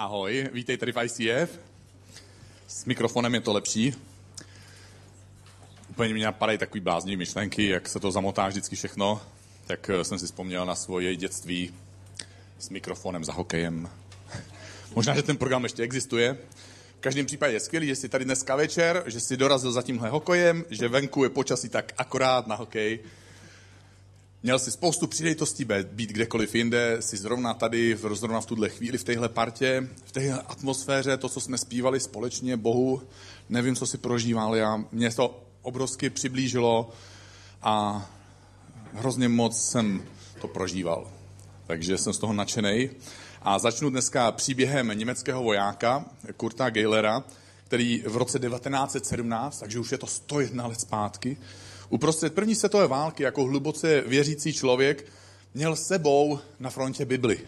Ahoj, vítej tady v ICF. S mikrofonem je to lepší. Úplně mě napadají takový bláznivý myšlenky, jak se to zamotá vždycky všechno. Tak eh, jsem si vzpomněl na svoje dětství s mikrofonem za hokejem. Možná, že ten program ještě existuje. V každém případě je skvělý, že jsi tady dneska večer, že jsi dorazil za tímhle hokejem, že venku je počasí tak akorát na hokej, Měl si spoustu příležitostí být kdekoliv jinde, jsi zrovna tady, zrovna v tuhle chvíli, v téhle partě, v téhle atmosféře, to, co jsme zpívali společně Bohu, nevím, co si prožíval já, mě to obrovsky přiblížilo a hrozně moc jsem to prožíval. Takže jsem z toho nadšený. A začnu dneska příběhem německého vojáka Kurta Geilera, který v roce 1917, takže už je to 101 let zpátky, Uprostřed první světové války jako hluboce věřící člověk měl sebou na frontě Bibli.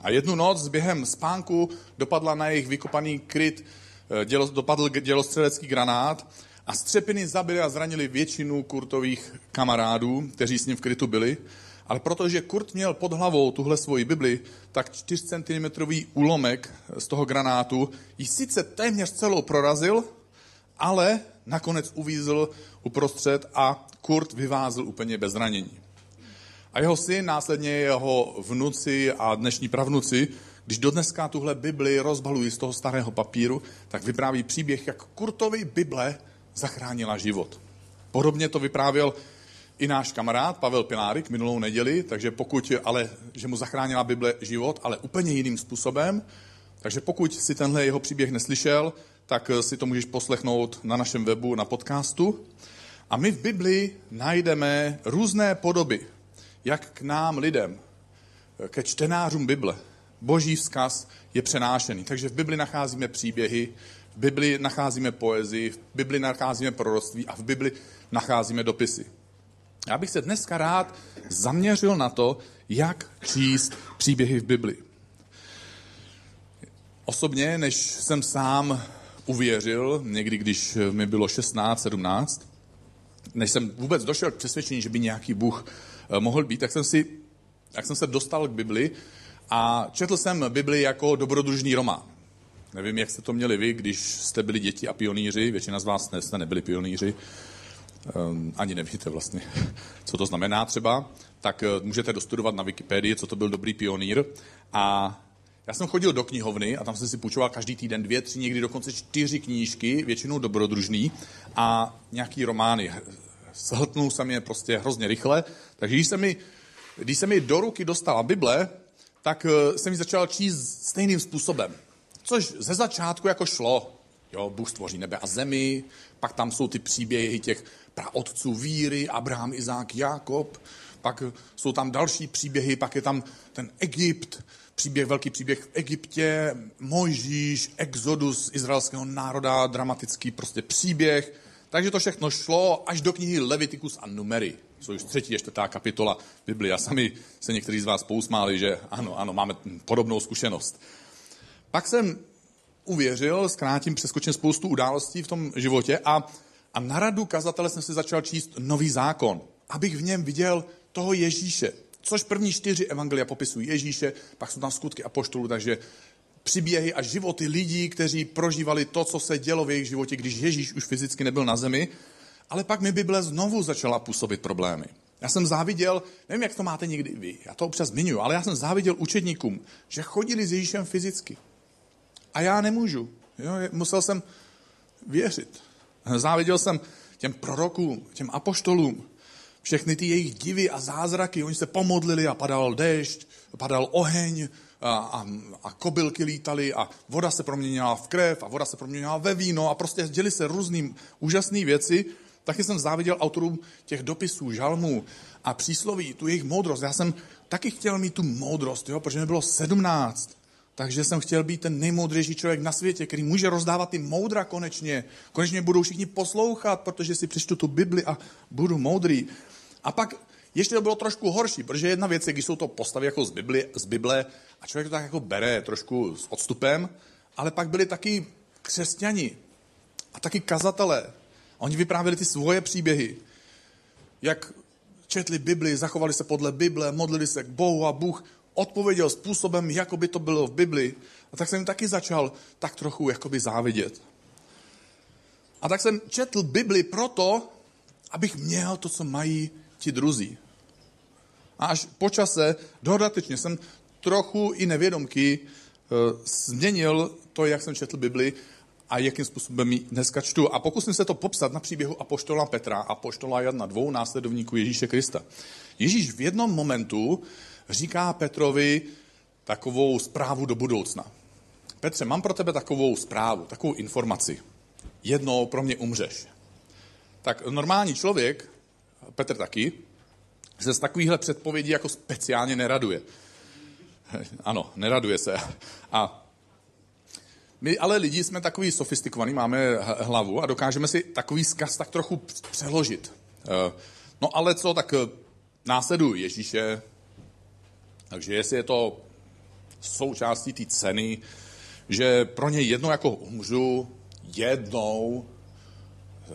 A jednu noc během spánku dopadla na jejich vykopaný kryt, eh, dělo, dopadl dělostřelecký granát a střepiny zabili a zranili většinu Kurtových kamarádů, kteří s ním v krytu byli. Ale protože Kurt měl pod hlavou tuhle svoji Bibli, tak 4 cm úlomek z toho granátu ji sice téměř celou prorazil, ale nakonec uvízl uprostřed a Kurt vyvázl úplně bez zranění. A jeho syn, následně jeho vnuci a dnešní pravnuci, když dodneska tuhle Bibli rozbalují z toho starého papíru, tak vypráví příběh, jak Kurtovi Bible zachránila život. Podobně to vyprávěl i náš kamarád Pavel Pilárik minulou neděli, takže pokud, ale, že mu zachránila Bible život, ale úplně jiným způsobem, takže pokud si tenhle jeho příběh neslyšel, tak si to můžeš poslechnout na našem webu, na podcastu. A my v Biblii najdeme různé podoby, jak k nám lidem, ke čtenářům Bible, boží vzkaz je přenášený. Takže v Bibli nacházíme příběhy, v Bibli nacházíme poezii, v Bibli nacházíme proroctví a v Bibli nacházíme dopisy. Já bych se dneska rád zaměřil na to, jak číst příběhy v Bibli. Osobně, než jsem sám uvěřil, někdy když mi bylo 16, 17, než jsem vůbec došel k přesvědčení, že by nějaký Bůh eh, mohl být, tak jsem, si, tak jsem se dostal k Bibli a četl jsem Bibli jako dobrodružný román. Nevím, jak jste to měli vy, když jste byli děti a pionýři, většina z vás jste nebyli pionýři, um, ani nevíte vlastně, co to znamená třeba, tak uh, můžete dostudovat na Wikipedii, co to byl dobrý pionýr. A já jsem chodil do knihovny a tam jsem si půjčoval každý týden dvě, tři, někdy dokonce čtyři knížky, většinou dobrodružný a nějaký romány. Shltnul jsem je prostě hrozně rychle, takže když se mi, když se mi do ruky dostala Bible, tak eh, jsem ji začal číst stejným způsobem. Což ze začátku jako šlo. Jo, Bůh stvoří nebe a zemi, pak tam jsou ty příběhy těch praotců víry, Abraham, Izák, Jakob, pak jsou tam další příběhy, pak je tam ten Egypt, příběh, velký příběh v Egyptě, Mojžíš, exodus izraelského národa, dramatický prostě příběh. Takže to všechno šlo až do knihy Levitikus a Numery, což třetí a čtvrtá kapitola Biblia. A sami se někteří z vás pousmáli, že ano, ano, máme podobnou zkušenost. Pak jsem uvěřil, zkrátím, přeskočím spoustu událostí v tom životě a, a na radu kazatele jsem si začal číst nový zákon, abych v něm viděl toho Ježíše, Což první čtyři evangelia popisují Ježíše, pak jsou tam skutky apoštolů, takže příběhy a životy lidí, kteří prožívali to, co se dělo v jejich životě, když Ježíš už fyzicky nebyl na zemi. Ale pak mi Bible znovu začala působit problémy. Já jsem záviděl, nevím, jak to máte někdy vy, já to občas zmiňuji, ale já jsem záviděl učedníkům, že chodili s Ježíšem fyzicky. A já nemůžu. Jo, musel jsem věřit. Záviděl jsem těm prorokům, těm apoštolům, všechny ty jejich divy a zázraky, oni se pomodlili a padal déšť, padal oheň a, a, a kobylky lítaly a voda se proměnila v krev a voda se proměnila ve víno a prostě děli se různý úžasné věci. Taky jsem záviděl autorům těch dopisů, žalmů a přísloví, tu jejich moudrost. Já jsem taky chtěl mít tu moudrost, jo, protože mi bylo sedmnáct. Takže jsem chtěl být ten nejmoudřejší člověk na světě, který může rozdávat ty moudra konečně. Konečně budou všichni poslouchat, protože si přečtu tu Bibli a budu moudrý. A pak ještě to bylo trošku horší, protože jedna věc je, když jsou to postavy jako z Bible, z Bible a člověk to tak jako bere trošku s odstupem, ale pak byli taky křesťani a taky kazatelé. Oni vyprávěli ty svoje příběhy, jak četli Bibli, zachovali se podle Bible, modlili se k Bohu a Bůh odpověděl způsobem, jako by to bylo v Bibli. A tak jsem taky začal tak trochu jakoby závidět. A tak jsem četl Bibli proto, abych měl to, co mají ti druzí. A až po čase dodatečně jsem trochu i nevědomky uh, změnil to, jak jsem četl Bibli a jakým způsobem ji dneska čtu. A pokusím se to popsat na příběhu Apoštola Petra, Apoštola Jana, dvou následovníků Ježíše Krista. Ježíš v jednom momentu říká Petrovi takovou zprávu do budoucna. Petře, mám pro tebe takovou zprávu, takovou informaci. Jednou pro mě umřeš. Tak normální člověk, Petr taky, se z takovýchhle předpovědí jako speciálně neraduje. Ano, neraduje se. A my ale lidi jsme takový sofistikovaní, máme hlavu a dokážeme si takový zkaz tak trochu přeložit. Eh, no ale co, tak eh, následuju Ježíše, takže jestli je to součástí té ceny, že pro ně jednou jako umřu, jednou,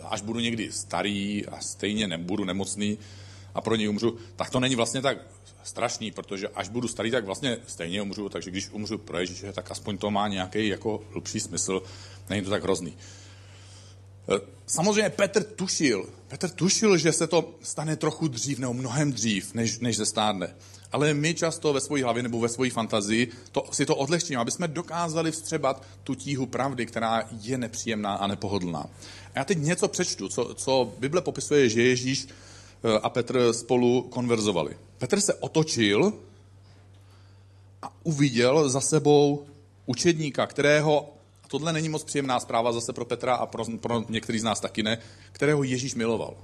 až budu někdy starý a stejně nebudu nemocný a pro něj umřu, tak to není vlastně tak strašný, protože až budu starý, tak vlastně stejně umřu, takže když umřu pro Ježíše, tak aspoň to má nějaký jako hlubší smysl, není to tak hrozný. E, samozřejmě Petr tušil, Petr tušil, že se to stane trochu dřív, nebo mnohem dřív, než, než se stárne. Ale my často ve své hlavě nebo ve své fantazii to, si to odlehčíme, aby jsme dokázali vstřebat tu tíhu pravdy, která je nepříjemná a nepohodlná. A já teď něco přečtu, co, co Bible popisuje, že Ježíš e, a Petr spolu konverzovali. Petr se otočil a uviděl za sebou učedníka, kterého, a tohle není moc příjemná zpráva zase pro Petra a pro, pro některý z nás taky ne, kterého Ježíš miloval.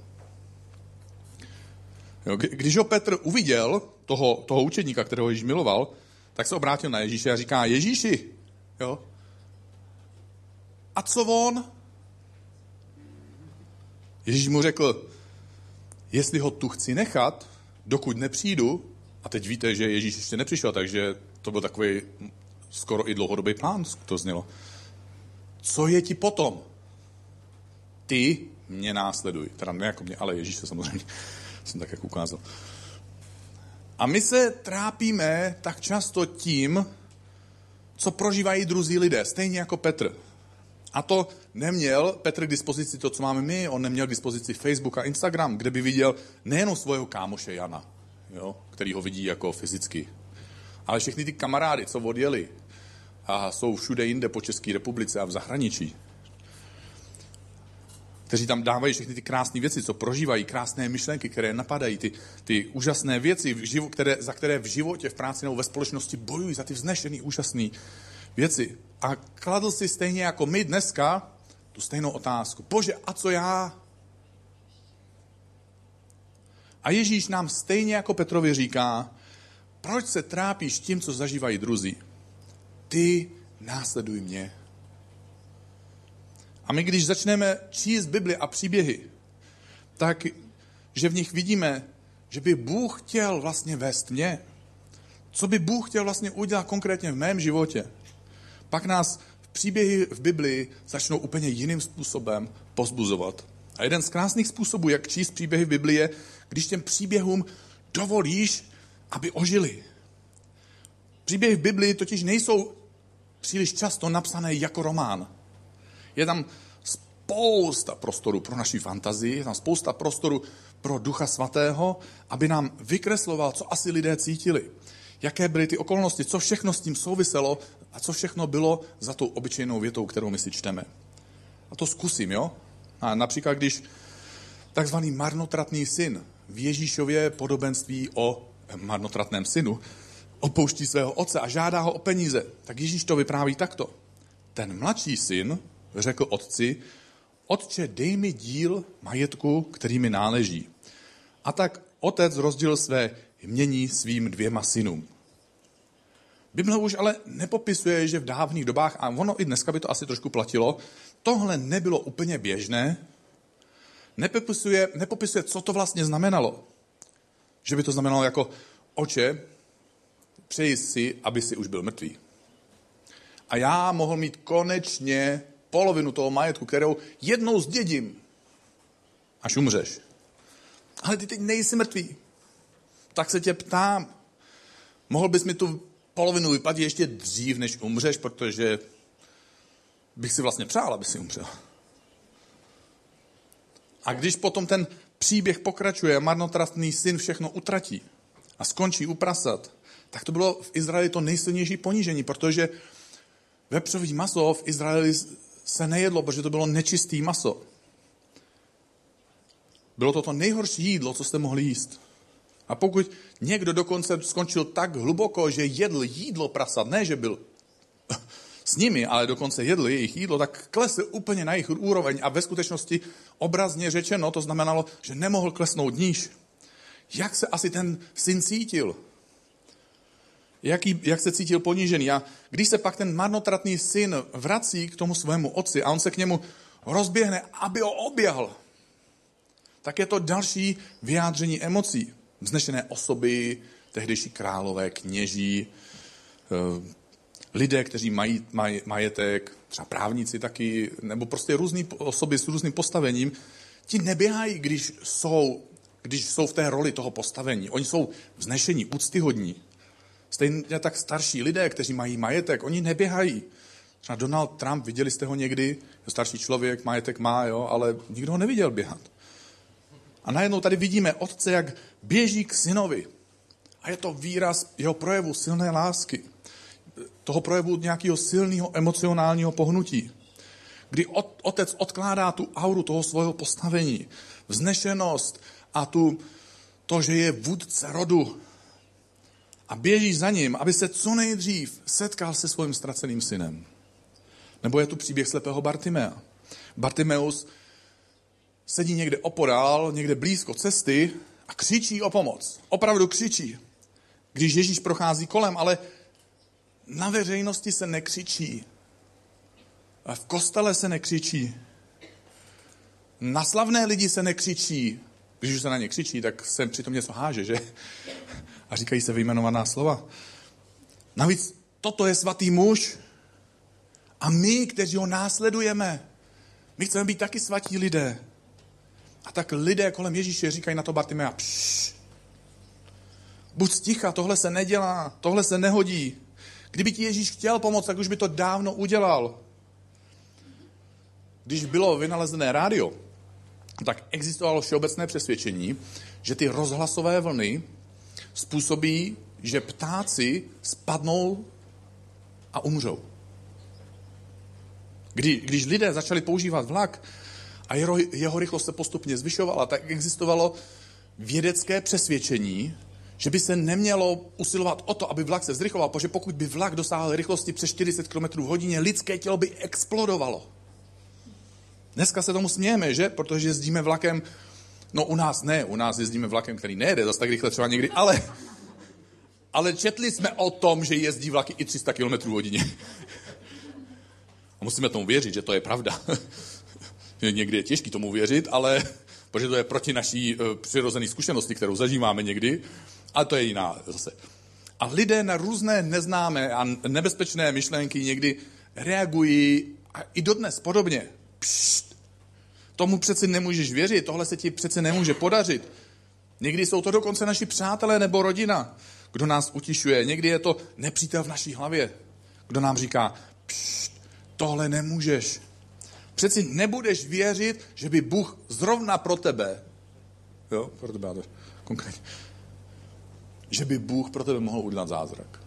Jo, když ho Petr uviděl, toho, toho učedníka, kterého Ježíš miloval, tak se obrátil na Ježíše a říká, Ježíši, jo, a co on? Ježíš mu řekl, jestli ho tu chci nechat, dokud nepřijdu, a teď víte, že Ježíš ještě nepřišel, takže to byl takový skoro i dlouhodobý plán, to znělo. Co je ti potom? Ty mě následuj. Teda ne jako mě, ale Ježíš se samozřejmě jsem tak jak ukázal. A my se trápíme tak často tím, co prožívají druzí lidé, stejně jako Petr. A to neměl Petr k dispozici to, co máme my, on neměl k dispozici Facebook a Instagram, kde by viděl nejenom svého kámoše Jana, jo, který ho vidí jako fyzicky, ale všechny ty kamarády, co odjeli a jsou všude jinde po České republice a v zahraničí, kteří tam dávají všechny ty krásné věci, co prožívají, krásné myšlenky, které napadají, ty, ty úžasné věci, v živo, které, za které v životě, v práci nebo ve společnosti bojují, za ty vznešené, úžasné věci. A kladl si stejně jako my dneska tu stejnou otázku. Bože, a co já? A Ježíš nám stejně jako Petrovi říká, proč se trápíš tím, co zažívají druzí? Ty následuj mě. A my, když začneme číst Bibli a příběhy, tak, že v nich vidíme, že by Bůh chtěl vlastně vést mě. Co by Bůh chtěl vlastně udělat konkrétně v mém životě. Pak nás v příběhy v Biblii začnou úplně jiným způsobem pozbuzovat. A jeden z krásných způsobů, jak číst příběhy v Biblii, je, když těm příběhům dovolíš, aby ožili. Příběhy v Biblii totiž nejsou příliš často napsané jako román. Je tam spousta prostoru pro naši fantazii, tam spousta prostoru pro Ducha Svatého, aby nám vykresloval, co asi lidé cítili. Jaké byly ty okolnosti, co všechno s tím souviselo a co všechno bylo za tou obyčejnou větou, kterou my si čteme. A to zkusím, jo? A například, když takzvaný marnotratný syn v Ježíšově podobenství o marnotratném synu opouští svého otce a žádá ho o peníze, tak Ježíš to vypráví takto. Ten mladší syn řekl otci, otče, dej mi díl majetku, který mi náleží. A tak otec rozdělil své mění svým dvěma synům. Bible už ale nepopisuje, že v dávných dobách, a ono i dneska by to asi trošku platilo, tohle nebylo úplně běžné, nepopisuje, nepopisuje, co to vlastně znamenalo. Že by to znamenalo jako, oče, přeji si, aby si už byl mrtvý. A já mohl mít konečně polovinu toho majetku, kterou jednou zdědím, až umřeš. Ale ty teď nejsi mrtvý. Tak se tě ptám, mohl bys mi tu polovinu vyplatit ještě dřív, než umřeš, protože bych si vlastně přál, aby si umřel. A když potom ten příběh pokračuje, marnotratný syn všechno utratí a skončí uprasat, tak to bylo v Izraeli to nejsilnější ponížení, protože vepřový maso v Izraeli se nejedlo, protože to bylo nečistý maso. Bylo to to nejhorší jídlo, co jste mohli jíst. A pokud někdo dokonce skončil tak hluboko, že jedl jídlo prasat, ne, že byl s nimi, ale dokonce jedl jejich jídlo, tak klesl úplně na jejich úroveň a ve skutečnosti obrazně řečeno to znamenalo, že nemohl klesnout níž. Jak se asi ten syn cítil? Jaký, jak se cítil ponížený? A když se pak ten marnotratný syn vrací k tomu svému otci a on se k němu rozběhne, aby ho oběhl, tak je to další vyjádření emocí. Vznešené osoby, tehdejší králové, kněží, eh, lidé, kteří mají, maj, majetek, třeba právníci taky, nebo prostě různé osoby s různým postavením, ti neběhají, když jsou, když jsou v té roli toho postavení. Oni jsou vznešení, úctyhodní. Stejně tak starší lidé, kteří mají majetek, oni neběhají. Třeba Donald Trump, viděli jste ho někdy? Starší člověk, majetek má, jo, ale nikdo ho neviděl běhat. A najednou tady vidíme otce, jak běží k synovi. A je to výraz jeho projevu silné lásky. Toho projevu nějakého silného emocionálního pohnutí. Kdy otec odkládá tu auru toho svého postavení, vznešenost a tu, to, že je vůdce rodu. A běží za ním, aby se co nejdřív setkal se svým ztraceným synem. Nebo je tu příběh slepého Bartimea. Bartimeus sedí někde opodál, někde blízko cesty a křičí o pomoc. Opravdu křičí. Když Ježíš prochází kolem, ale na veřejnosti se nekřičí. A v kostele se nekřičí. Na slavné lidi se nekřičí. Když už se na ně křičí, tak se přitom něco háže, že? A říkají se vyjmenovaná slova. Navíc toto je svatý muž a my, kteří ho následujeme, my chceme být taky svatí lidé. A tak lidé kolem Ježíše říkají na to Bartimea, pš, buď sticha, tohle se nedělá, tohle se nehodí. Kdyby ti Ježíš chtěl pomoct, tak už by to dávno udělal. Když bylo vynalezené rádio, tak existovalo všeobecné přesvědčení, že ty rozhlasové vlny způsobí, že ptáci spadnou a umřou. Kdy, když lidé začali používat vlak, a jeho, jeho rychlost se postupně zvyšovala, tak existovalo vědecké přesvědčení, že by se nemělo usilovat o to, aby vlak se zrychloval, protože pokud by vlak dosáhl rychlosti přes 40 km v hodině, lidské tělo by explodovalo. Dneska se tomu smějeme, že? Protože jezdíme vlakem, no u nás ne, u nás jezdíme vlakem, který nejede zase tak rychle třeba někdy, ale, ale četli jsme o tom, že jezdí vlaky i 300 km hodině. A musíme tomu věřit, že to je pravda. Někdy je těžké tomu věřit, ale protože to je proti naší uh, přirozené zkušenosti, kterou zažíváme někdy, ale to je jiná zase. A lidé na různé neznámé a nebezpečné myšlenky někdy reagují a i dodnes podobně. Pšt, tomu přeci nemůžeš věřit, tohle se ti přece nemůže podařit. Někdy jsou to dokonce naši přátelé nebo rodina, kdo nás utišuje. Někdy je to nepřítel v naší hlavě, kdo nám říká, tohle nemůžeš. Přeci nebudeš věřit, že by Bůh zrovna pro tebe, jo, pro tebe, ale konkrétně, že by Bůh pro tebe mohl udělat zázrak.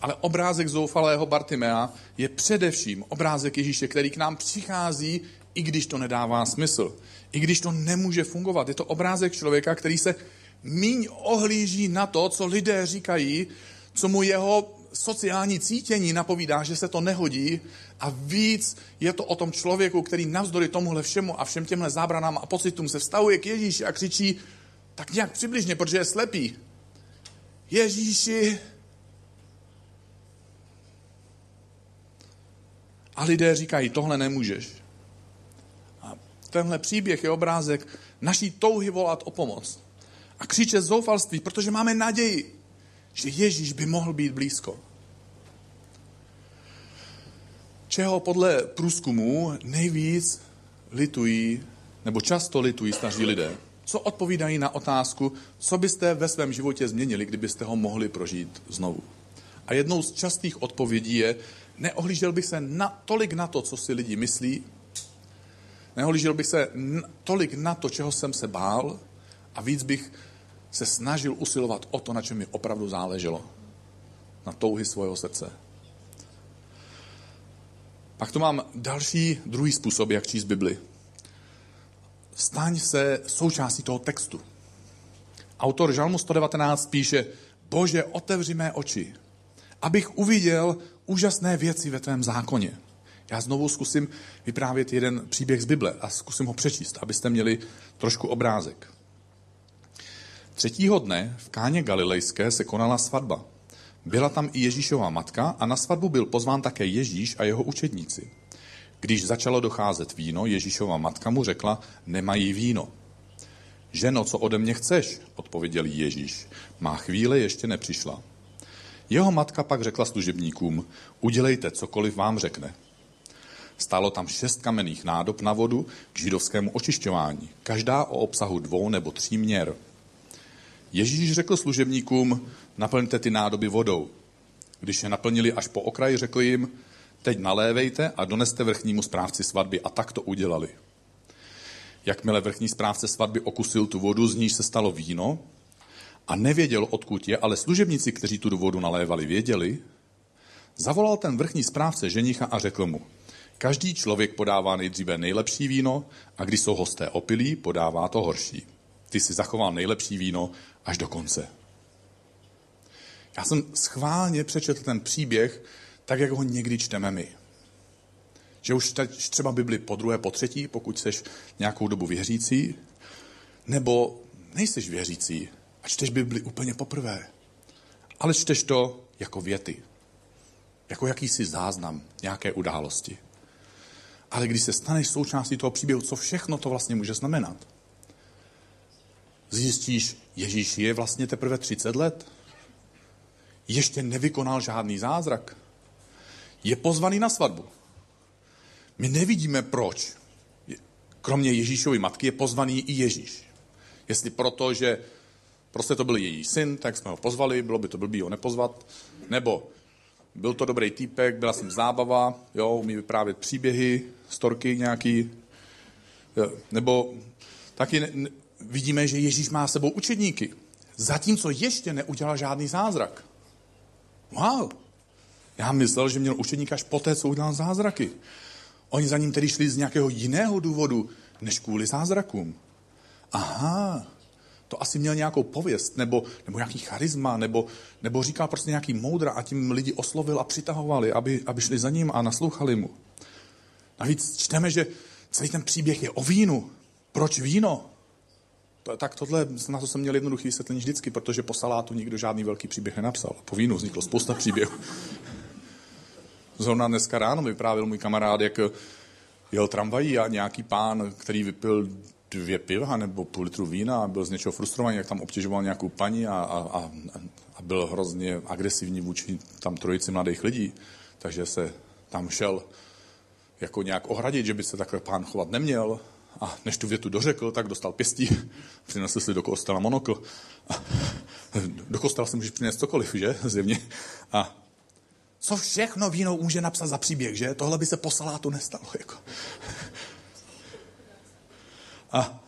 Ale obrázek zoufalého Bartimea je především obrázek Ježíše, který k nám přichází, i když to nedává smysl. I když to nemůže fungovat. Je to obrázek člověka, který se míň ohlíží na to, co lidé říkají, co mu jeho sociální cítění napovídá, že se to nehodí a víc je to o tom člověku, který navzdory tomuhle všemu a všem těmhle zábranám a pocitům se vstavuje k Ježíši a křičí tak nějak přibližně, protože je slepý. Ježíši. A lidé říkají, tohle nemůžeš. Tenhle příběh je obrázek naší touhy volat o pomoc. A křiče zoufalství, protože máme naději, že Ježíš by mohl být blízko. Čeho podle průzkumu nejvíc litují, nebo často litují staří lidé? co odpovídají na otázku, co byste ve svém životě změnili, kdybyste ho mohli prožít znovu. A jednou z častých odpovědí je, neohlížel bych se na, tolik na to, co si lidi myslí, neohlížel bych se tolik na to, čeho jsem se bál, a víc bych se snažil usilovat o to, na čem mi opravdu záleželo. Na touhy svého srdce. Pak tu mám další, druhý způsob, jak číst Bibli. Staň se součástí toho textu. Autor Žalmu 119 píše, Bože, otevři mé oči, abych uviděl úžasné věci ve tvém zákoně. Já znovu zkusím vyprávět jeden příběh z Bible a zkusím ho přečíst, abyste měli trošku obrázek. Třetího dne v Káně Galilejské se konala svatba. Byla tam i Ježíšova matka a na svatbu byl pozván také Ježíš a jeho učedníci. Když začalo docházet víno, Ježíšova matka mu řekla, nemají víno. Ženo, co ode mě chceš? odpověděl Ježíš. Má chvíle ještě nepřišla. Jeho matka pak řekla služebníkům, udělejte cokoliv vám řekne. Stálo tam šest kamenných nádob na vodu k židovskému očišťování, každá o obsahu dvou nebo tří měr. Ježíš řekl služebníkům, naplňte ty nádoby vodou. Když je naplnili až po okraji, řekl jim, teď nalévejte a doneste vrchnímu správci svatby. A tak to udělali. Jakmile vrchní správce svatby okusil tu vodu, z níž se stalo víno a nevěděl, odkud je, ale služebníci, kteří tu vodu nalévali, věděli, zavolal ten vrchní správce ženicha a řekl mu, každý člověk podává nejdříve nejlepší víno a když jsou hosté opilí, podává to horší. Ty si zachoval nejlepší víno až do konce. Já jsem schválně přečetl ten příběh, tak jak ho někdy čteme my. Že už třeba Bibli po druhé, po třetí, pokud jsi nějakou dobu věřící, nebo nejseš věřící a čteš Bibli úplně poprvé. Ale čteš to jako věty. Jako jakýsi záznam nějaké události. Ale když se staneš součástí toho příběhu, co všechno to vlastně může znamenat, zjistíš, Ježíš je vlastně teprve 30 let. Ještě nevykonal žádný zázrak. Je pozvaný na svatbu. My nevidíme proč. Kromě Ježíšovy matky je pozvaný i Ježíš. Jestli proto, že prostě to byl její syn, tak jsme ho pozvali, bylo by to blbý ho nepozvat. Nebo byl to dobrý týpek, byla s ním zábava, jo, umí vyprávět příběhy, storky nějaký. Nebo taky ne, vidíme, že Ježíš má sebou učedníky. Zatímco ještě neudělal žádný zázrak. Wow. Já myslel, že měl učedník až poté, co udělal zázraky. Oni za ním tedy šli z nějakého jiného důvodu, než kvůli zázrakům. Aha, to asi měl nějakou pověst, nebo, nebo nějaký charisma, nebo, nebo říkal prostě nějaký moudra a tím lidi oslovil a přitahovali, aby, aby šli za ním a naslouchali mu. Navíc čteme, že celý ten příběh je o vínu. Proč víno? tak tohle, na to jsem měl jednoduchý vysvětlení vždycky, protože po salátu nikdo žádný velký příběh nenapsal. Po vínu vzniklo spousta příběhů. Zrovna dneska ráno mi můj kamarád, jak jel tramvají a nějaký pán, který vypil dvě piva nebo půl litru vína a byl z něčeho frustrovaný, jak tam obtěžoval nějakou paní a, a, a, a byl hrozně agresivní vůči tam trojici mladých lidí. Takže se tam šel jako nějak ohradit, že by se takhle pán chovat neměl a než tu větu dořekl, tak dostal pěstí, přinesl si do kostela monokl. A do kostela si můžeš přinést cokoliv, že? Zjevně. A co všechno víno může napsat za příběh, že? Tohle by se po salátu nestalo. Jako. A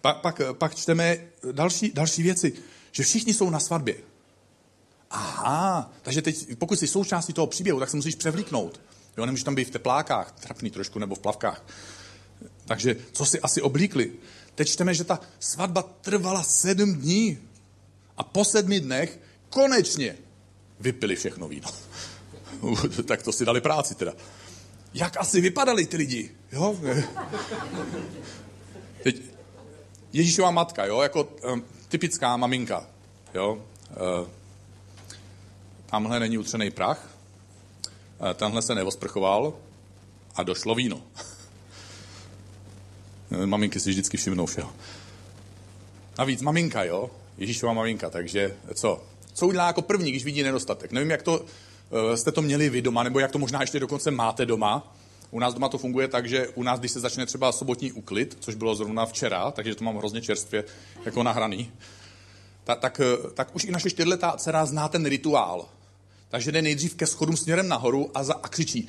pak, pak, pak čteme další, další věci, že všichni jsou na svatbě. Aha, takže teď, pokud jsi součástí toho příběhu, tak se musíš převlíknout. Jo, nemůžeš tam být v teplákách, trapný trošku, nebo v plavkách. Takže co si asi oblíkli? Teď čteme, že ta svatba trvala sedm dní. A po sedmi dnech konečně vypili všechno víno. tak to si dali práci teda. Jak asi vypadali ty lidi? Jo? Teď Ježíšová matka, jo, jako um, typická maminka, jo. Uh, tamhle není utřený prach, uh, tenhle se nevosprchoval a došlo víno. Maminky si vždycky všimnou všeho. Navíc maminka, jo? Ježíšova maminka, takže co? Co udělá jako první, když vidí nedostatek? Nevím, jak to uh, jste to měli vy doma, nebo jak to možná ještě dokonce máte doma, U nás doma to funguje tak, že u nás, když se začne třeba sobotní úklid, což bylo zrovna včera, takže to mám hrozně čerstvě jako nahraný, tak, tak, tak už i naše čtyřletá dcera zná ten rituál. Takže jde nejdřív ke schodům směrem nahoru a, za, a křičí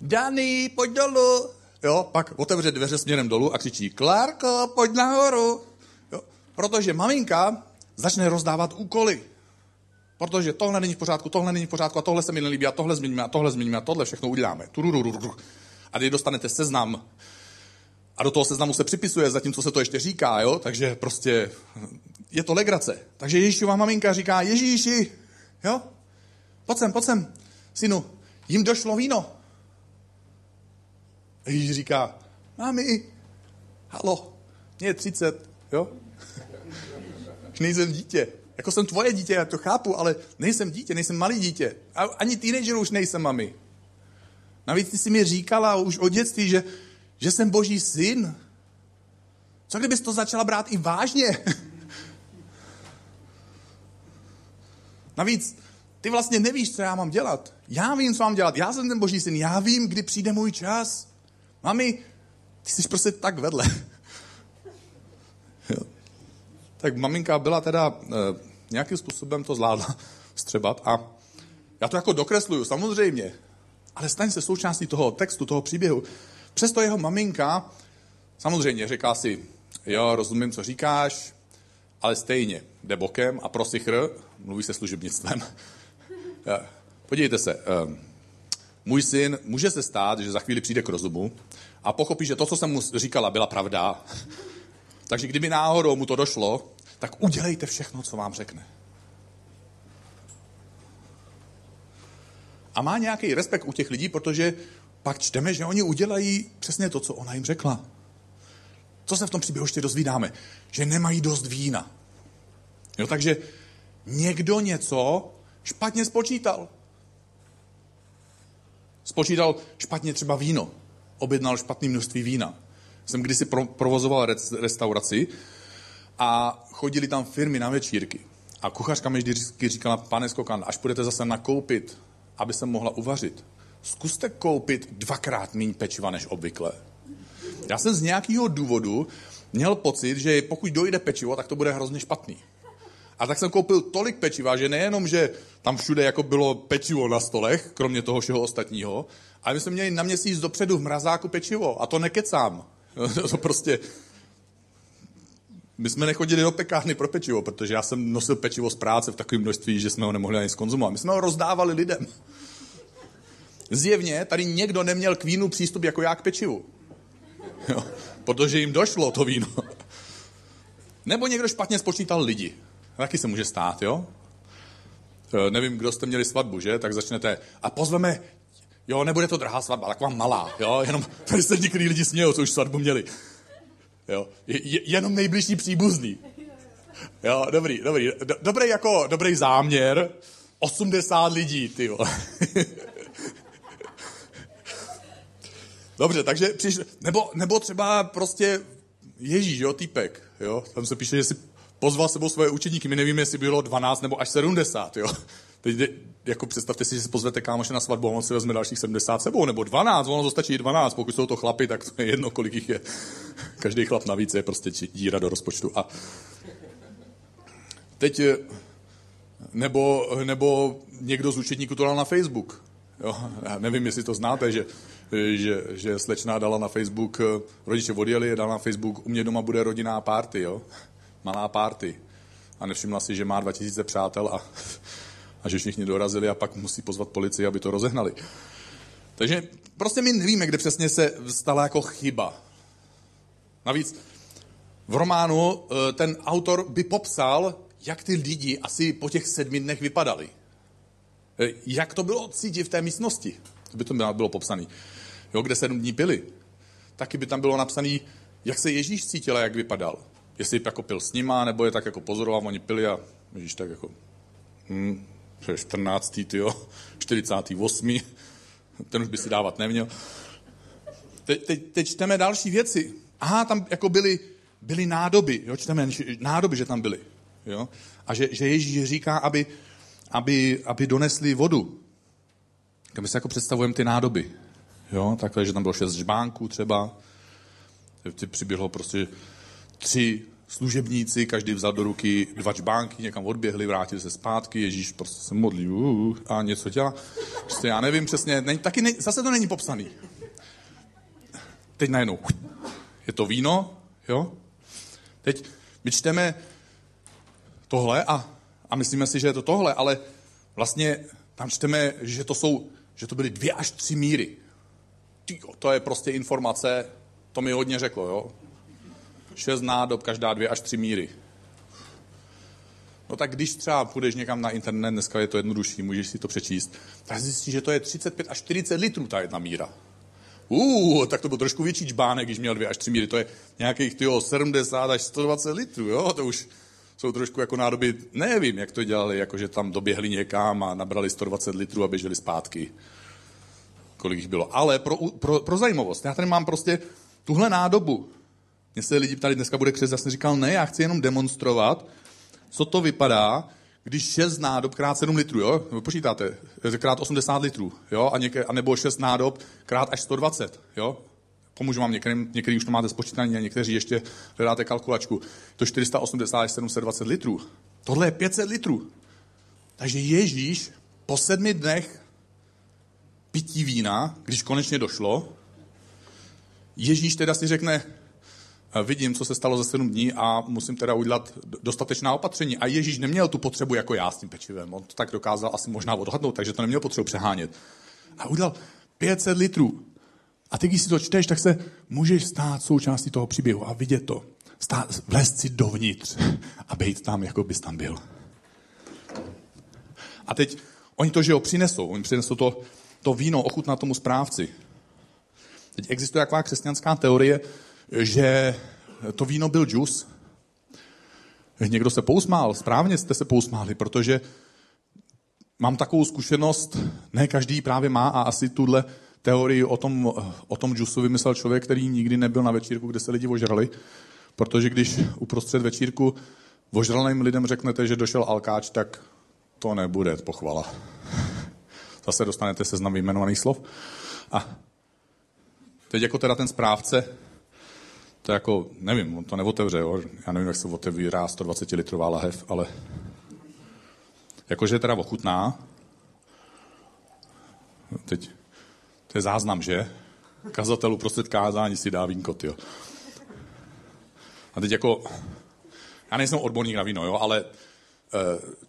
Dani, pojď dolů. Jo, pak otevře dveře směrem dolů a křičí Klárko, pojď nahoru. Jo, protože maminka začne rozdávat úkoly. Protože tohle není v pořádku, tohle není v pořádku, a tohle se mi nelíbí, a tohle změníme, a tohle změníme, a tohle všechno uděláme. A když dostanete seznam, a do toho seznamu se připisuje, zatímco se to ještě říká, jo? takže prostě je to legrace. Takže Ježíšová maminka říká, Ježíši, jo, pojď sem, pojď sem, synu, jim došlo víno. Ježíš říká, mami, halo, mě je 30, jo? nejsem dítě. Jako jsem tvoje dítě, já to chápu, ale nejsem dítě, nejsem malý dítě. A ani teenager už nejsem, mami. Navíc ty jsi mi říkala už od dětství, že, že jsem boží syn. Co kdybys to začala brát i vážně? Navíc ty vlastně nevíš, co já mám dělat. Já vím, co mám dělat. Já jsem ten boží syn. Já vím, kdy přijde můj čas. Mami, ty jsi prostě tak vedle. Tak maminka byla teda e, nějakým způsobem to zvládla střebat a já to jako dokresluju, samozřejmě, ale staň se součástí toho textu, toho příběhu. Přesto jeho maminka samozřejmě říká si, jo, rozumím, co říkáš, ale stejně jde bokem a prosichr, mluví se služebnictvem. Podívejte se, eh, můj syn může se stát, že za chvíli přijde k rozumu a pochopí, že to, co jsem mu říkala, byla pravda. Takže kdyby náhodou mu to došlo, tak udělejte všechno, co vám řekne. A má nějaký respekt u těch lidí, protože pak čteme, že oni udělají přesně to, co ona jim řekla. Co se v tom příběhu ještě dozvídáme? Že nemají dost vína. Jo, takže někdo něco špatně spočítal. Spočítal špatně třeba víno. Objednal špatné množství vína. Jsem kdysi provozoval restauraci a chodili tam firmy na večírky. A kuchařka mi vždycky říkala, pane Skokan, až budete zase nakoupit, aby se mohla uvařit, zkuste koupit dvakrát méně pečiva než obvykle. Já jsem z nějakého důvodu měl pocit, že pokud dojde pečivo, tak to bude hrozně špatný. A tak jsem koupil tolik pečiva, že nejenom, že tam všude jako bylo pečivo na stolech, kromě toho všeho ostatního, ale my jsme měli na měsíc dopředu v mrazáku pečivo. A to nekecám. To prostě my jsme nechodili do pekárny pro pečivo, protože já jsem nosil pečivo z práce v takovém množství, že jsme ho nemohli ani skonzumovat. My jsme ho rozdávali lidem. Zjevně tady někdo neměl k vínu přístup jako já k pečivu. Jo, protože jim došlo to víno. Nebo někdo špatně spočítal lidi. Taky se může stát, jo? E, nevím, kdo jste měli svatbu, že? Tak začnete, a pozveme, jo, nebude to drahá svatba, taková malá, jo? Jenom tady se některý lidi smějou, co už svatbu měli. Jo? Je, jenom nejbližší příbuzný. Jo, dobrý, dobrý. Do, dobrý jako, dobrý záměr. 80 lidí, ty Dobře, takže přišli, nebo, nebo třeba prostě Ježíš, jo, týpek, jo, tam se píše, že si pozval sebou svoje učeníky, my nevíme, jestli bylo 12 nebo až 70, jo. Jako představte si, že si pozvete kámoše na svatbu a on si vezme dalších 70 sebou, nebo 12, ono to stačí 12, pokud jsou to chlapy, tak to je jedno, kolik jich je. Každý chlap navíc je prostě díra do rozpočtu. A teď, eh, nebo, nebo někdo z učetníků to dal na Facebook. Jo, já nevím, jestli to znáte, že, že, že slečná dala na Facebook, eh, rodiče odjeli, dala na Facebook, u mě doma bude rodinná party, jo? malá party. A nevšimla si, že má 2000 přátel a a že všichni dorazili a pak musí pozvat policii, aby to rozehnali. Takže prostě my nevíme, kde přesně se stala jako chyba. Navíc v románu eh, ten autor by popsal, jak ty lidi asi po těch sedmi dnech vypadali. Eh, jak to bylo cítit v té místnosti. To by to bylo popsané. Jo, kde sedm dní pili. Taky by tam bylo napsané, jak se Ježíš cítil a jak vypadal. Jestli jako pil s nima, nebo je tak jako pozoroval, oni pili a Ježíš tak jako... Hmm, 14. Tyjo, 48. Ten už by si dávat neměl. Teď, teď, teď čteme další věci. Aha, tam jako byly, byly nádoby, jo, čteme nádoby, že tam byly. Jo? A že, že Ježíš říká, aby, aby, aby donesli vodu. Tak my si jako představujeme ty nádoby. Jo, takhle, že tam bylo šest žbánků třeba. Ty přiběhlo prostě tři služebníci, každý vzal do ruky dva čbánky, někam odběhli, vrátili se zpátky, Ježíš prostě se modlí uh, a něco dělá. Prostě já nevím přesně, není, taky ne, zase to není popsaný. Teď najednou je to víno, jo? Teď my čteme tohle a, a myslíme si, že je to tohle, ale vlastně tam čteme, že to jsou, že to byly dvě až tři míry. Tyjo, to je prostě informace, to mi hodně řeklo, jo? Šest nádob, každá dvě až tři míry. No tak když třeba půjdeš někam na internet, dneska je to jednodušší, můžeš si to přečíst, tak zjistíš, že to je 35 až 40 litrů ta jedna míra. Uh, tak to byl trošku větší čbánek, když měl dvě až tři míry. To je nějakých tyjo, 70 až 120 litrů, jo? To už jsou trošku jako nádoby, nevím, jak to dělali, jakože tam doběhli někam a nabrali 120 litrů a běželi zpátky. Kolik jich bylo. Ale pro, pro, pro zajímavost, já tady mám prostě tuhle nádobu. Mně se lidi ptali, dneska bude křes, já jsem říkal, ne, já chci jenom demonstrovat, co to vypadá, když 6 nádob krát 7 litrů, jo? Počítáte, krát 80 litrů, jo? A, něk, a nebo 6 nádob krát až 120, jo? Pomůžu vám některým, některý už to máte spočítaný a někteří ještě hledáte kalkulačku. To 480 až 720 litrů. Tohle je 500 litrů. Takže Ježíš po sedmi dnech pití vína, když konečně došlo, Ježíš teda si řekne, vidím, co se stalo za sedm dní a musím teda udělat dostatečná opatření. A Ježíš neměl tu potřebu jako já s tím pečivem. On to tak dokázal asi možná odhadnout, takže to neměl potřebu přehánět. A udělal 500 litrů. A ty, když si to čteš, tak se můžeš stát součástí toho příběhu a vidět to. Stát, vlézt si dovnitř a být tam, jako bys tam byl. A teď oni to, že ho přinesou, oni přinesou to, to víno ochutná tomu správci. Teď existuje taková křesťanská teorie, že to víno byl džus. Někdo se pousmál, správně jste se pousmáli, protože mám takovou zkušenost, ne každý právě má a asi tuhle teorii o tom, o tom džusu vymyslel člověk, který nikdy nebyl na večírku, kde se lidi ožrali, protože když uprostřed večírku ožralým lidem řeknete, že došel alkáč, tak to nebude pochvala. Zase dostanete seznam vyjmenovaných slov. A teď jako teda ten správce to jako, nevím, on to neotevře, jo? já nevím, jak se otevírá 120 litrová lahev, ale jakože je teda ochutná. Teď, to je záznam, že? Kazatel uprostřed kázání si dá vínko, jo. A teď jako, já nejsem odborník na víno, jo, ale uh,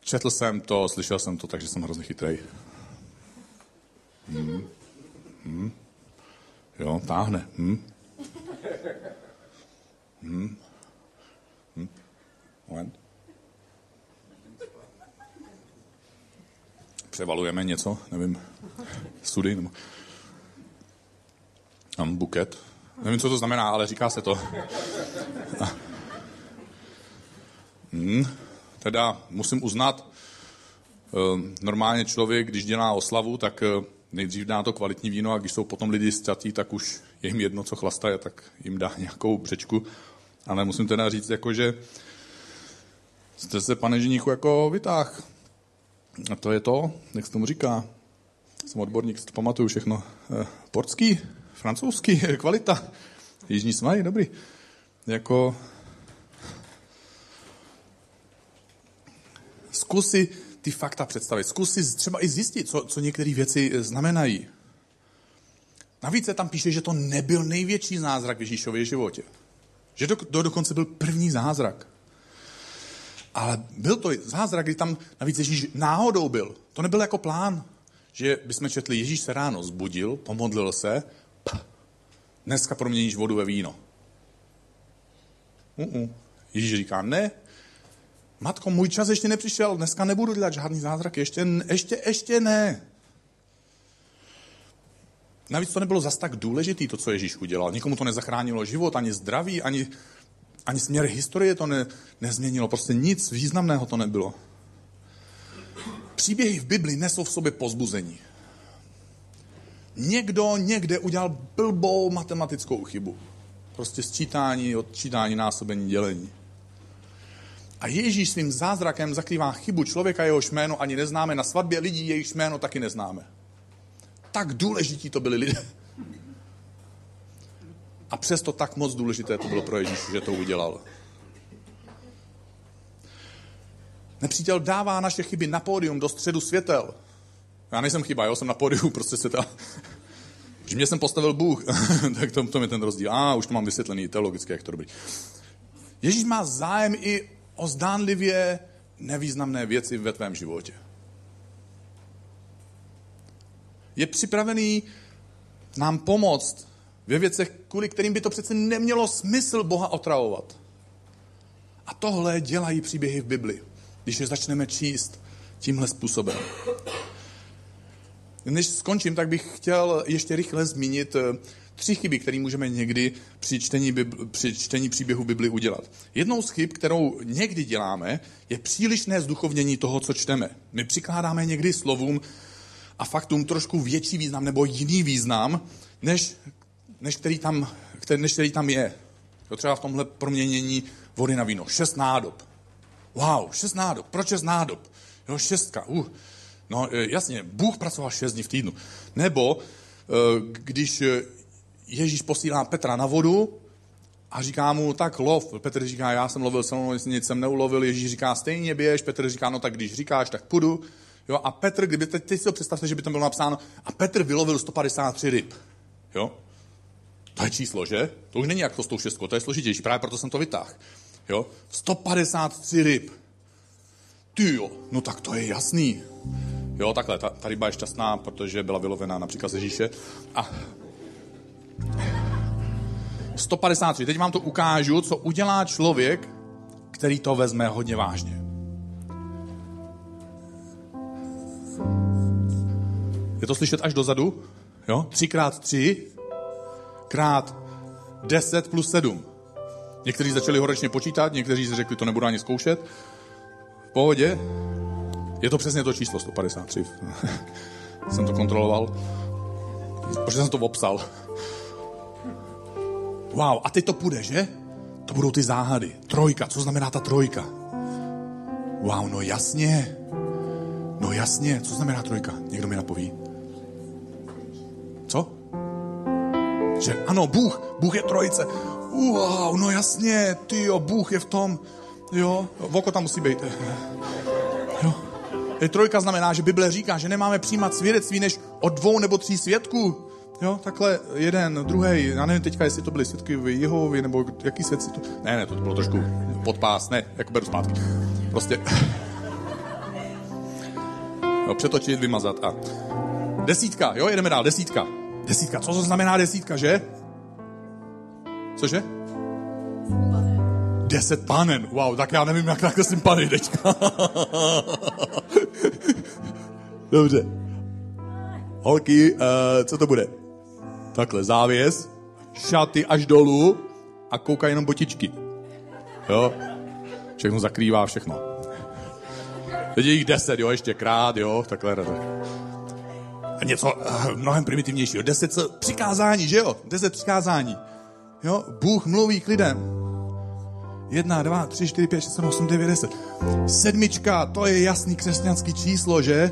četl jsem to, slyšel jsem to, takže jsem hrozně chytrej. Hmm. Hmm. Jo, táhne. Hmm. Hmm. Hmm. Moment. Převalujeme něco, nevím, sudy nebo... Mám buket. Nevím, co to znamená, ale říká se to. Hmm. Teda musím uznat, ehm, normálně člověk, když dělá oslavu, tak eh, nejdřív dá to kvalitní víno a když jsou potom lidi zťatí, tak už je jim jedno, co chlastaje, tak jim dá nějakou břečku. Ale musím teda říct, jako, že jste se, pane ženíchu, jako vytáh. A to je to, jak se tomu říká. Jsem odborník, si to pamatuju všechno. Eh, portský, francouzský, kvalita. Jižní smaj, dobrý. Jako... Zkusy ty fakta představit. Zkus třeba i zjistit, co, co některé věci znamenají. Navíc se tam píše, že to nebyl největší zázrak v Ježíšově životě. Že to, to dokonce byl první zázrak. Ale byl to zázrak, kdy tam navíc Ježíš náhodou byl. To nebyl jako plán, že bychom četli, Ježíš se ráno zbudil, pomodlil se, pah, dneska proměníš vodu ve víno. Uh-uh. Ježíš říká, ne, matko, můj čas ještě nepřišel, dneska nebudu dělat žádný zázrak, ještě, ještě, ještě ne. Navíc to nebylo zas tak důležitý, to, co Ježíš udělal. Nikomu to nezachránilo život, ani zdraví, ani, ani směr historie to ne, nezměnilo. Prostě nic významného to nebylo. Příběhy v Bibli nesou v sobě pozbuzení. Někdo někde udělal blbou matematickou chybu. Prostě sčítání, odčítání, násobení, dělení. A Ježíš svým zázrakem zakrývá chybu člověka, jehož jméno ani neznáme. Na svatbě lidí, jejich jméno taky neznáme. Tak důležití to byli lidé. A přesto tak moc důležité to bylo pro Ježíše, že to udělal. Nepřítel dává naše chyby na pódium do středu světel. Já nejsem chyba, jo, jsem na pódiu prostě světel. Že mě jsem postavil Bůh, tak to, to je ten rozdíl. A, už to mám vysvětlený teologicky, jak to dobrý. Ježíš má zájem i o zdánlivě nevýznamné věci ve tvém životě. Je připravený nám pomoct ve věcech, kvůli kterým by to přece nemělo smysl Boha otravovat. A tohle dělají příběhy v Bibli, když je začneme číst tímhle způsobem. Než skončím, tak bych chtěl ještě rychle zmínit eh, tři chyby, které můžeme někdy při čtení, při čtení příběhu Bibli udělat. Jednou z chyb, kterou někdy děláme, je přílišné zduchovnění toho, co čteme. My přikládáme někdy slovům a faktům trošku větší význam nebo jiný význam, než, než, který, tam, než který tam je. To třeba v tomhle proměnění vody na víno. Šest nádob. Wow, šest nádob. Proč šest nádob? Jo, šestka. Uh. No e, jasně, Bůh pracoval šest dní v týdnu. Nebo e, když Ježíš posílá Petra na vodu a říká mu, tak lov. Petr říká, já jsem lovil noc, nic jsem neulovil. Ježíš říká, stejně běž. Petr říká, no tak když říkáš, tak půjdu. Jo, a Petr, kdyby, teď, teď si to představte, že by tam bylo napsáno, a Petr vylovil 153 ryb. Jo? To je číslo, že? To už není jako s tou šestkou, to je složitější, právě proto jsem to vytáhl. Jo? 153 ryb. Ty jo, no tak to je jasný. Jo, takhle, ta, ta ryba je šťastná, protože byla vylovená například z Ježíše. A 153. Teď vám to ukážu, co udělá člověk, který to vezme hodně vážně. Je to slyšet až dozadu? Jo? 3 krát 3 krát 10 plus 7. Někteří začali horečně počítat, někteří si řekli, to nebudu ani zkoušet. V pohodě. Je to přesně to číslo 153. jsem to kontroloval. Protože jsem to obsal. Wow, a teď to půjde, že? To budou ty záhady. Trojka, co znamená ta trojka? Wow, no jasně. No jasně, co znamená trojka? Někdo mi napoví. Co? Že ano, Bůh, Bůh je trojice. Wow, no jasně, ty jo, Bůh je v tom. Jo, voko tam musí být. Jo. Trojka znamená, že Bible říká, že nemáme přijímat svědectví než od dvou nebo tří svědků. Jo, takhle jeden, druhý, já nevím teďka, jestli to byly svědky v Jehovi, nebo jaký svět si to... Ne, ne, to bylo trošku podpás, ne, jako beru zpátky. Prostě... Jo, přetočit, vymazat a... Desítka, jo, jedeme dál, desítka. Desítka, co to znamená desítka, že? Cože? Deset panen, wow, tak já nevím, jak jsem pany teďka. Dobře. Holky, uh, co to bude? takhle závěs, šaty až dolů a kouká jenom botičky. Jo? Všechno zakrývá, všechno. Teď je jich deset, jo, ještě krát, jo, takhle. A něco uh, mnohem primitivnějšího. Deset přikázání, že jo? Deset přikázání. Jo? Bůh mluví k lidem. Jedna, dva, tři, čtyři, pět, šest, sedm, osm, devět, deset. Sedmička, to je jasný křesťanský číslo, že?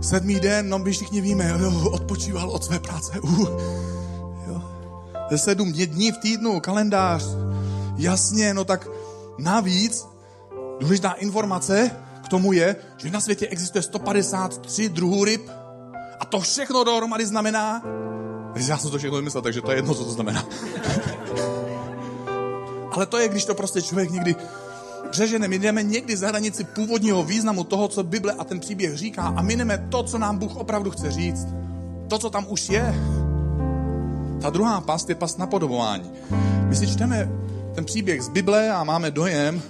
Sedmý den, no my všichni víme, jo, odpočíval od své práce. Uh, jo. Sedm dní v týdnu, kalendář. Jasně, no tak navíc důležitá informace k tomu je, že na světě existuje 153 druhů ryb a to všechno dohromady znamená, já jsem to všechno vymyslel, takže to je jedno, co to znamená. Ale to je, když to prostě člověk někdy přeženeme, jdeme někdy za hranici původního významu toho, co Bible a ten příběh říká a mineme to, co nám Bůh opravdu chce říct. To, co tam už je. Ta druhá past je past napodobování. My si čteme ten příběh z Bible a máme dojem,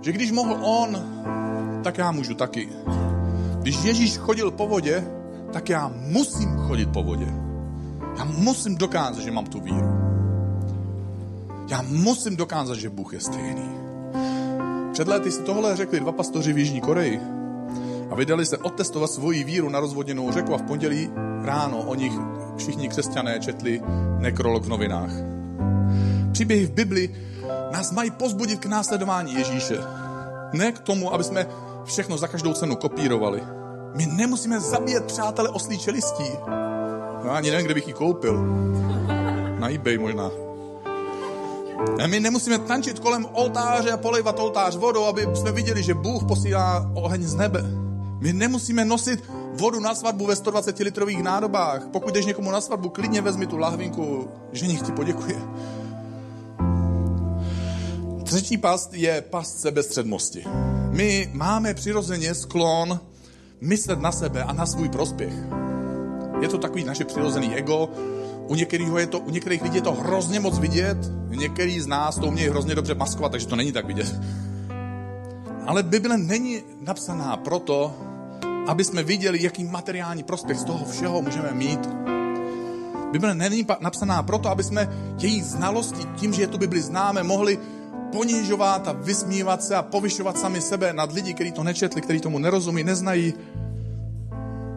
že když mohl on, tak já můžu taky. Když Ježíš chodil po vodě, tak já musím chodit po vodě. Já musím dokázat, že mám tu víru. Já musím dokázat, že Bůh je stejný. Před lety si tohle řekli dva pastoři v Jižní Koreji a vydali se otestovat svoji víru na rozvodněnou řeku a v pondělí ráno o nich všichni křesťané četli nekrolog v novinách. Příběhy v Bibli nás mají pozbudit k následování Ježíše. Ne k tomu, aby jsme všechno za každou cenu kopírovali. My nemusíme zabíjet přátele oslí čelistí. No, ani nevím, kde bych ji koupil. Na eBay možná. A my nemusíme tančit kolem oltáře a polejvat oltář vodou, aby jsme viděli, že Bůh posílá oheň z nebe. My nemusíme nosit vodu na svatbu ve 120 litrových nádobách. Pokud jdeš někomu na svatbu, klidně vezmi tu lahvinku, ženich ti poděkuje. Třetí past je past sebestředmosti. My máme přirozeně sklon myslet na sebe a na svůj prospěch. Je to takový naše přirozený ego, u některých, je to, u některých lidí je to hrozně moc vidět, některý z nás to umějí hrozně dobře maskovat, takže to není tak vidět. Ale Bible není napsaná proto, aby jsme viděli, jaký materiální prospěch z toho všeho můžeme mít. Bible není napsaná proto, aby jsme její znalosti, tím, že je tu Bibli známe, mohli ponižovat a vysmívat se a povyšovat sami sebe nad lidi, kteří to nečetli, kteří tomu nerozumí, neznají.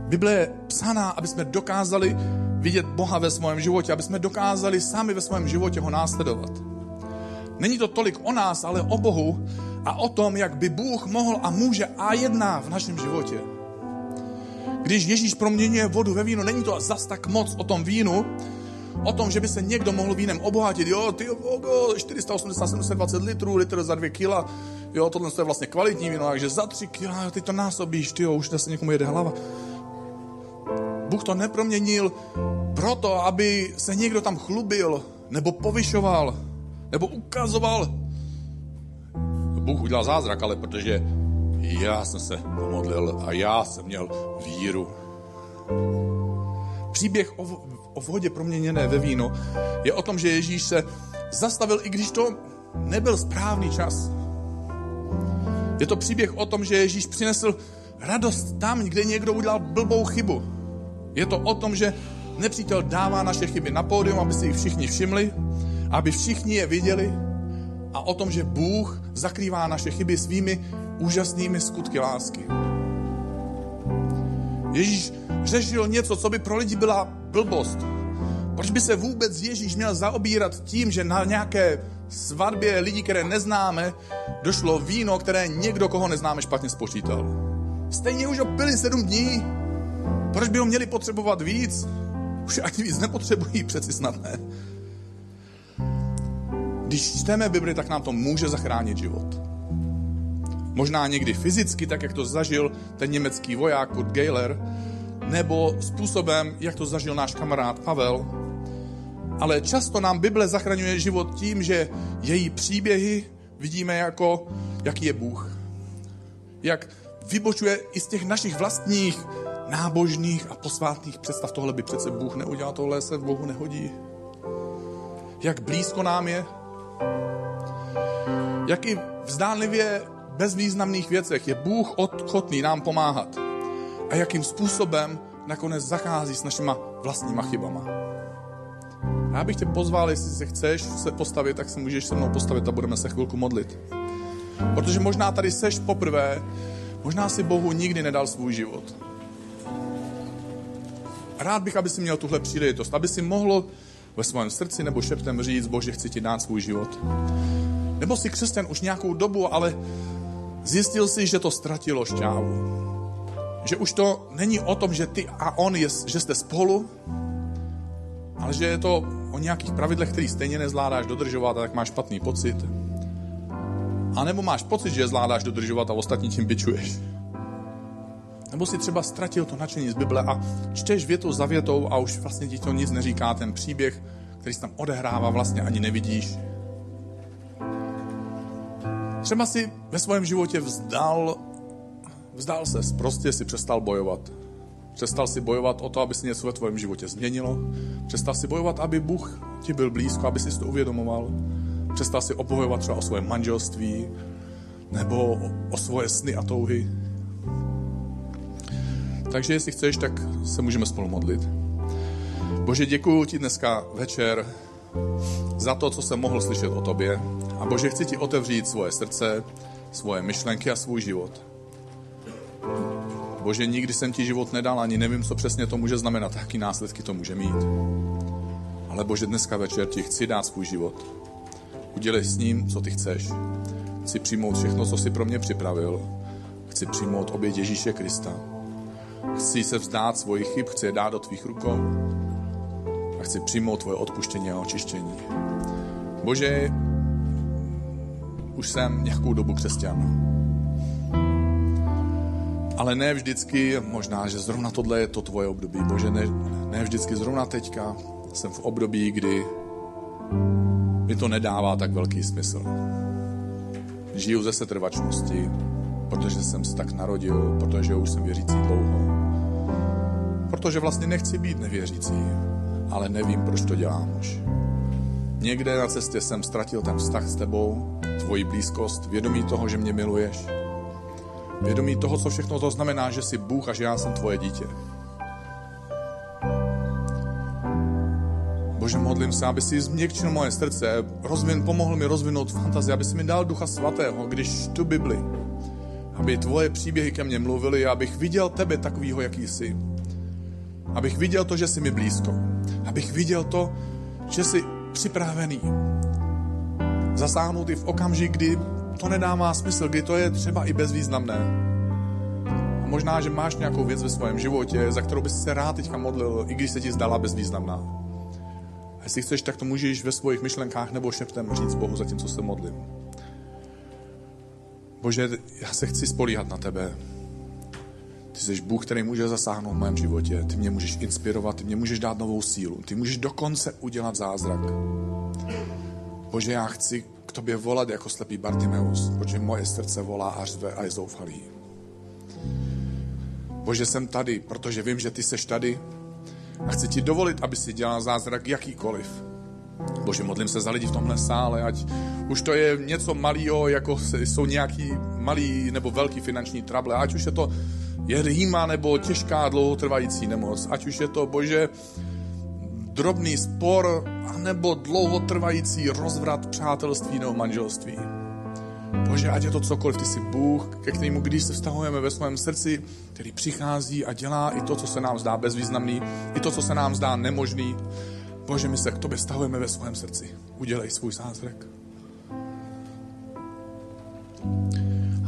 Bible je psaná, aby jsme dokázali vidět Boha ve svém životě, aby jsme dokázali sami ve svém životě ho následovat. Není to tolik o nás, ale o Bohu a o tom, jak by Bůh mohl a může a jedná v našem životě. Když Ježíš proměňuje vodu ve víno, není to zas tak moc o tom vínu, o tom, že by se někdo mohl vínem obohatit. Jo, ty, jo, 480, 720 litrů, litr za dvě kila. Jo, tohle je vlastně kvalitní víno, takže za tři kila, ty to násobíš, ty jo, už se někomu jede hlava. Bůh to neproměnil proto, aby se někdo tam chlubil, nebo povyšoval, nebo ukazoval. Bůh udělal zázrak, ale protože já jsem se pomodlil a já jsem měl víru. Příběh o, o vodě proměněné ve víno je o tom, že Ježíš se zastavil, i když to nebyl správný čas. Je to příběh o tom, že Ježíš přinesl radost tam, kde někdo udělal blbou chybu. Je to o tom, že nepřítel dává naše chyby na pódium, aby si jich všichni všimli, aby všichni je viděli a o tom, že Bůh zakrývá naše chyby svými úžasnými skutky lásky. Ježíš řešil něco, co by pro lidi byla blbost. Proč by se vůbec Ježíš měl zaobírat tím, že na nějaké svatbě lidí, které neznáme, došlo víno, které někdo, koho neznáme, špatně spočítal. Stejně už pili sedm dní. Proč by ho měli potřebovat víc? Už ani víc nepotřebují, přeci snad ne. Když čteme Bibli, tak nám to může zachránit život. Možná někdy fyzicky, tak jak to zažil ten německý voják Kurt Geiler, nebo způsobem, jak to zažil náš kamarád Pavel. Ale často nám Bible zachraňuje život tím, že její příběhy vidíme jako, jaký je Bůh. Jak vybočuje i z těch našich vlastních nábožných a posvátných představ. Tohle by přece Bůh neudělal, tohle se v Bohu nehodí. Jak blízko nám je. Jak i vzdánlivě bezvýznamných věcech je Bůh ochotný nám pomáhat. A jakým způsobem nakonec zachází s našima vlastníma chybama. Já bych tě pozval, jestli se chceš se postavit, tak se můžeš se mnou postavit a budeme se chvilku modlit. Protože možná tady seš poprvé, možná si Bohu nikdy nedal svůj život. Rád bych, aby si měl tuhle příležitost, aby si mohl ve svém srdci nebo šeptem říct, Bože, chci ti dát svůj život. Nebo si křesťan už nějakou dobu, ale zjistil si, že to ztratilo šťávu. Že už to není o tom, že ty a on, je, že jste spolu, ale že je to o nějakých pravidlech, který stejně nezvládáš dodržovat a tak máš špatný pocit. A nebo máš pocit, že je zvládáš dodržovat a ostatní tím bičuješ. Nebo si třeba ztratil to nadšení z Bible a čteš větu za větou a už vlastně ti to nic neříká, ten příběh, který se tam odehrává, vlastně ani nevidíš. Třeba si ve svém životě vzdal, vzdal se, prostě si přestal bojovat. Přestal si bojovat o to, aby se něco ve tvém životě změnilo. Přestal si bojovat, aby Bůh ti byl blízko, aby si to uvědomoval. Přestal si obhojovat třeba o svoje manželství nebo o, svoje sny a touhy. Takže jestli chceš, tak se můžeme spolu modlit. Bože, děkuji ti dneska večer za to, co jsem mohl slyšet o tobě. A Bože, chci ti otevřít svoje srdce, svoje myšlenky a svůj život. Bože, nikdy jsem ti život nedal, ani nevím, co přesně to může znamenat, jaký následky to může mít. Ale Bože, dneska večer ti chci dát svůj život. Udělej s ním, co ty chceš. Chci přijmout všechno, co jsi pro mě připravil. Chci přijmout oběť Ježíše Krista. Chci se vzdát svojich chyb, chci je dát do tvých rukou. A chci přijmout tvoje odpuštění a očištění. Bože, už jsem nějakou dobu křesťan. Ale ne vždycky, možná, že zrovna tohle je to tvoje období. Bože, ne, ne vždycky zrovna teďka jsem v období, kdy mi to nedává tak velký smysl. Žiju ze setrvačnosti, protože jsem se tak narodil, protože už jsem věřící dlouho. Protože vlastně nechci být nevěřící, ale nevím, proč to dělám už. Někde na cestě jsem ztratil ten vztah s tebou, tvoji blízkost, vědomí toho, že mě miluješ. Vědomí toho, co všechno to znamená, že jsi Bůh a že já jsem tvoje dítě. Bože, modlím se, aby si změkčil moje srdce, rozvin, pomohl mi rozvinout fantazii, aby si mi dal Ducha Svatého, když tu Bibli. Aby tvoje příběhy ke mně mluvily, abych viděl tebe takovýho, jaký jsi. Abych viděl to, že jsi mi blízko. Abych viděl to, že jsi připravený zasáhnout i v okamžik, kdy to nedává smysl, kdy to je třeba i bezvýznamné. A možná, že máš nějakou věc ve svém životě, za kterou bys se rád teďka modlil, i když se ti zdala bezvýznamná. A jestli chceš, tak to můžeš ve svých myšlenkách nebo šeptem říct Bohu za tím, co se modlím. Bože, já se chci spolíhat na tebe. Ty jsi Bůh, který může zasáhnout v mém životě. Ty mě můžeš inspirovat, ty mě můžeš dát novou sílu. Ty můžeš dokonce udělat zázrak. Bože, já chci k tobě volat jako slepý Bartimeus, protože moje srdce volá a řve a je zoufalý. Bože, jsem tady, protože vím, že ty seš tady a chci ti dovolit, aby si dělal zázrak jakýkoliv. Bože, modlím se za lidi v tomhle sále, ať už to je něco malého, jako jsou nějaký malý nebo velký finanční trable, ať už je to je rýma nebo těžká dlouhotrvající nemoc, ať už je to, bože, drobný spor, anebo dlouhotrvající rozvrat přátelství nebo manželství. Bože, ať je to cokoliv, ty jsi Bůh, ke kterému, když se vztahujeme ve svém srdci, který přichází a dělá i to, co se nám zdá bezvýznamný, i to, co se nám zdá nemožný. Bože, my se k tobě stahujeme ve svém srdci. Udělej svůj zázrak.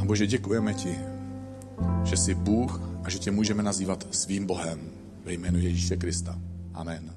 A Bože, děkujeme ti, že jsi Bůh a že tě můžeme nazývat svým Bohem ve jménu Ježíše Krista. Amen.